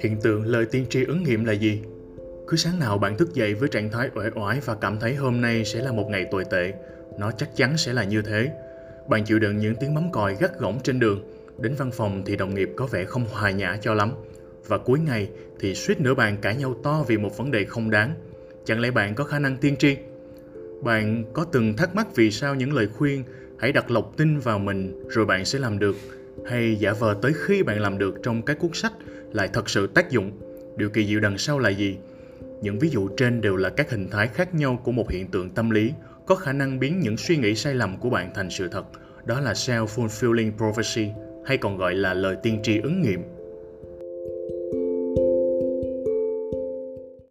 Hiện tượng lời tiên tri ứng nghiệm là gì? Cứ sáng nào bạn thức dậy với trạng thái uể oải và cảm thấy hôm nay sẽ là một ngày tồi tệ, nó chắc chắn sẽ là như thế. Bạn chịu đựng những tiếng mắm còi gắt gỏng trên đường, đến văn phòng thì đồng nghiệp có vẻ không hòa nhã cho lắm. Và cuối ngày thì suýt nữa bạn cãi nhau to vì một vấn đề không đáng. Chẳng lẽ bạn có khả năng tiên tri? Bạn có từng thắc mắc vì sao những lời khuyên hãy đặt lọc tin vào mình, rồi bạn sẽ làm được. Hay giả vờ tới khi bạn làm được trong các cuốn sách lại thật sự tác dụng. Điều kỳ diệu đằng sau là gì? Những ví dụ trên đều là các hình thái khác nhau của một hiện tượng tâm lý, có khả năng biến những suy nghĩ sai lầm của bạn thành sự thật. Đó là self-fulfilling prophecy, hay còn gọi là lời tiên tri ứng nghiệm.